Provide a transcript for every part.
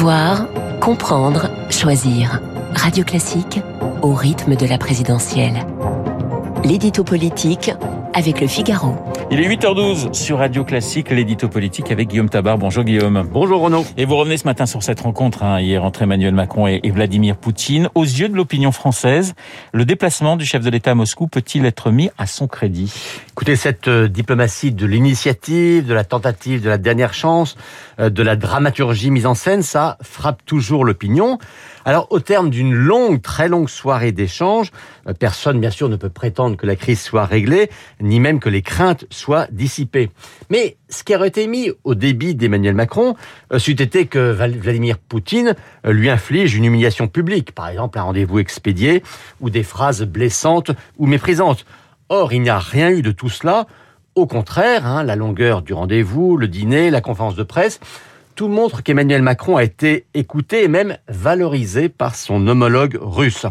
Savoir, comprendre, choisir. Radio Classique au rythme de la présidentielle. L'édito politique avec le Figaro. Il est 8h12 sur Radio Classique, l'édito politique avec Guillaume Tabar. Bonjour Guillaume. Bonjour Renaud. Et vous revenez ce matin sur cette rencontre hein, hier entre Emmanuel Macron et, et Vladimir Poutine. Aux yeux de l'opinion française, le déplacement du chef de l'État à Moscou peut-il être mis à son crédit? Écoutez, cette euh, diplomatie de l'initiative, de la tentative, de la dernière chance, euh, de la dramaturgie mise en scène, ça frappe toujours l'opinion. Alors, au terme d'une longue, très longue soirée d'échanges, euh, personne, bien sûr, ne peut prétendre que la crise soit réglée, ni même que les craintes soient dissipées. Mais ce qui aurait été mis au débit d'Emmanuel Macron, euh, c'eût été que Vladimir Poutine euh, lui inflige une humiliation publique, par exemple un rendez-vous expédié, ou des phrases blessantes ou méprisantes. Or, il n'y a rien eu de tout cela. Au contraire, hein, la longueur du rendez-vous, le dîner, la conférence de presse, tout montre qu'Emmanuel Macron a été écouté et même valorisé par son homologue russe.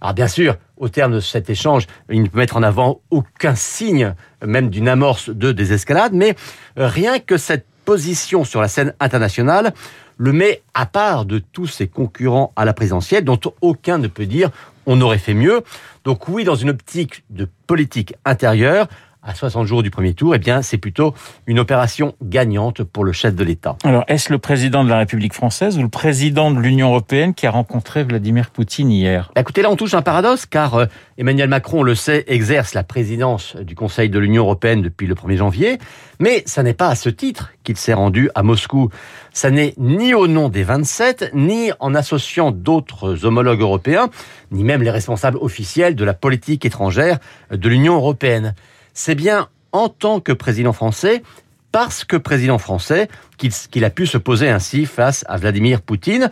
Alors bien sûr, au terme de cet échange, il ne peut mettre en avant aucun signe, même d'une amorce de désescalade, mais rien que cette position sur la scène internationale le met à part de tous ses concurrents à la présidentielle, dont aucun ne peut dire on aurait fait mieux. Donc oui, dans une optique de politique intérieure, à 60 jours du premier tour, eh bien, c'est plutôt une opération gagnante pour le chef de l'État. Alors, est-ce le président de la République française ou le président de l'Union européenne qui a rencontré Vladimir Poutine hier? Bah, Écoutez, là, on touche un paradoxe, car euh, Emmanuel Macron, on le sait, exerce la présidence du Conseil de l'Union européenne depuis le 1er janvier, mais ça n'est pas à ce titre qu'il s'est rendu à Moscou. Ça n'est ni au nom des 27, ni en associant d'autres homologues européens, ni même les responsables officiels de la politique étrangère de l'Union européenne c'est bien en tant que président français, parce que président français, qu'il a pu se poser ainsi face à Vladimir Poutine.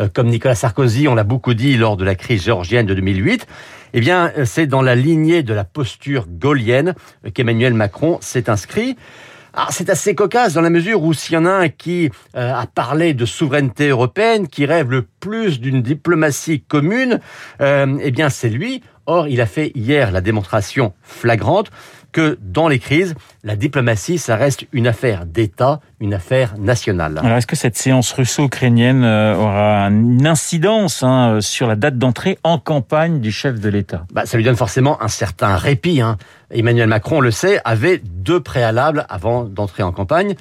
Euh, comme Nicolas Sarkozy, on l'a beaucoup dit lors de la crise géorgienne de 2008, eh bien, c'est dans la lignée de la posture gaulienne qu'Emmanuel Macron s'est inscrit. c'est assez cocasse dans la mesure où s'il y en a un qui euh, a parlé de souveraineté européenne, qui rêve le plus d'une diplomatie commune, euh, eh bien c'est lui. Or, il a fait hier la démonstration flagrante que dans les crises, la diplomatie, ça reste une affaire d'État, une affaire nationale. Alors, est-ce que cette séance russo-ukrainienne euh, aura une incidence hein, sur la date d'entrée en campagne du chef de l'État? Bah, Ça lui donne forcément un certain répit. Hein. Emmanuel Macron, on le sait, avait deux préalables avant d'entrer en campagne.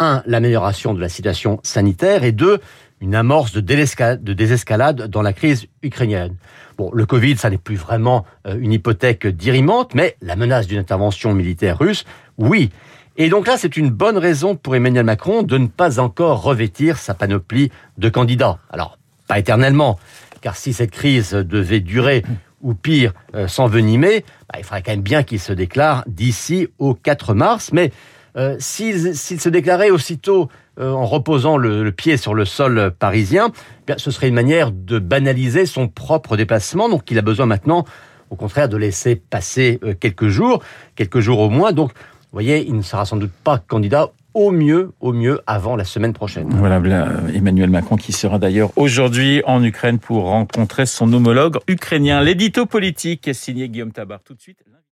Un, l'amélioration de la situation sanitaire et deux, une amorce de, désescalade dans la crise ukrainienne. Bon, le Covid, ça n'est plus vraiment euh, une hypothèque dirimante, mais la menace d'une intervention militaire russe, oui. Et donc là, c'est une bonne raison pour Emmanuel Macron de ne pas encore revêtir sa panoplie de candidats. Alors, pas éternellement, car si cette crise devait durer, ou pire, euh, s'envenimer, bah, il faudrait quand même bien qu'il se déclare d'ici au 4 mars, mais euh, s'il se déclarait aussitôt euh, en reposant le, pied sur le sol parisien, eh ce serait une manière de banaliser son propre déplacement. Donc il a besoin maintenant, au contraire, de laisser passer euh, quelques jours, quelques jours au moins. Donc, vous voyez, il ne sera sans doute pas candidat au mieux, au mieux avant la semaine prochaine. Voilà Emmanuel Macron qui sera d'ailleurs aujourd'hui en Ukraine pour rencontrer son homologue ukrainien. L'édito politique signé Guillaume Tabar. Tout de suite.